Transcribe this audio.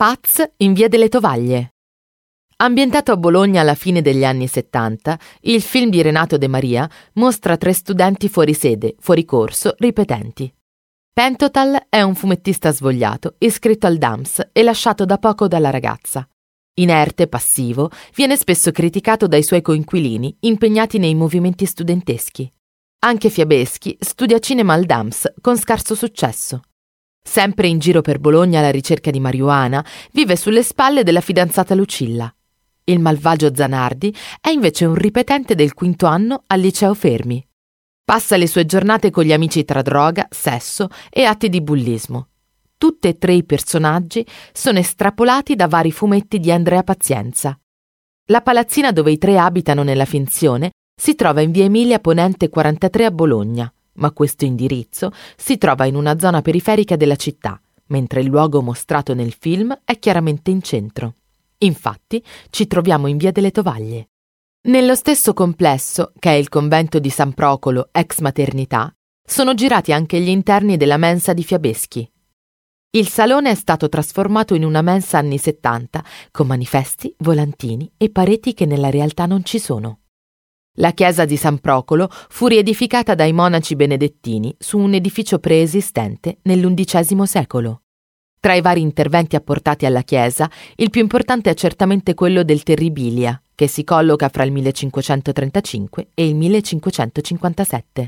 Paz in via delle Tovaglie. Ambientato a Bologna alla fine degli anni 70, il film di Renato De Maria mostra tre studenti fuori sede, fuori corso, ripetenti. Pentotal è un fumettista svogliato, iscritto al DAMS e lasciato da poco dalla ragazza. Inerte, passivo, viene spesso criticato dai suoi coinquilini impegnati nei movimenti studenteschi. Anche Fiabeschi studia cinema al DAMS con scarso successo. Sempre in giro per Bologna alla ricerca di marijuana, vive sulle spalle della fidanzata Lucilla. Il malvagio Zanardi è invece un ripetente del quinto anno al liceo Fermi. Passa le sue giornate con gli amici tra droga, sesso e atti di bullismo. Tutti e tre i personaggi sono estrapolati da vari fumetti di Andrea Pazienza. La palazzina dove i tre abitano nella finzione si trova in via Emilia Ponente 43 a Bologna, ma questo indirizzo si trova in una zona periferica della città, mentre il luogo mostrato nel film è chiaramente in centro. Infatti ci troviamo in via delle Tovaglie. Nello stesso complesso, che è il convento di San Procolo, ex maternità, sono girati anche gli interni della mensa di Fiabeschi. Il salone è stato trasformato in una mensa anni 70, con manifesti, volantini e pareti che nella realtà non ci sono. La chiesa di San Procolo fu riedificata dai monaci benedettini su un edificio preesistente nell'undicesimo secolo. Tra i vari interventi apportati alla chiesa, il più importante è certamente quello del Terribilia, che si colloca fra il 1535 e il 1557.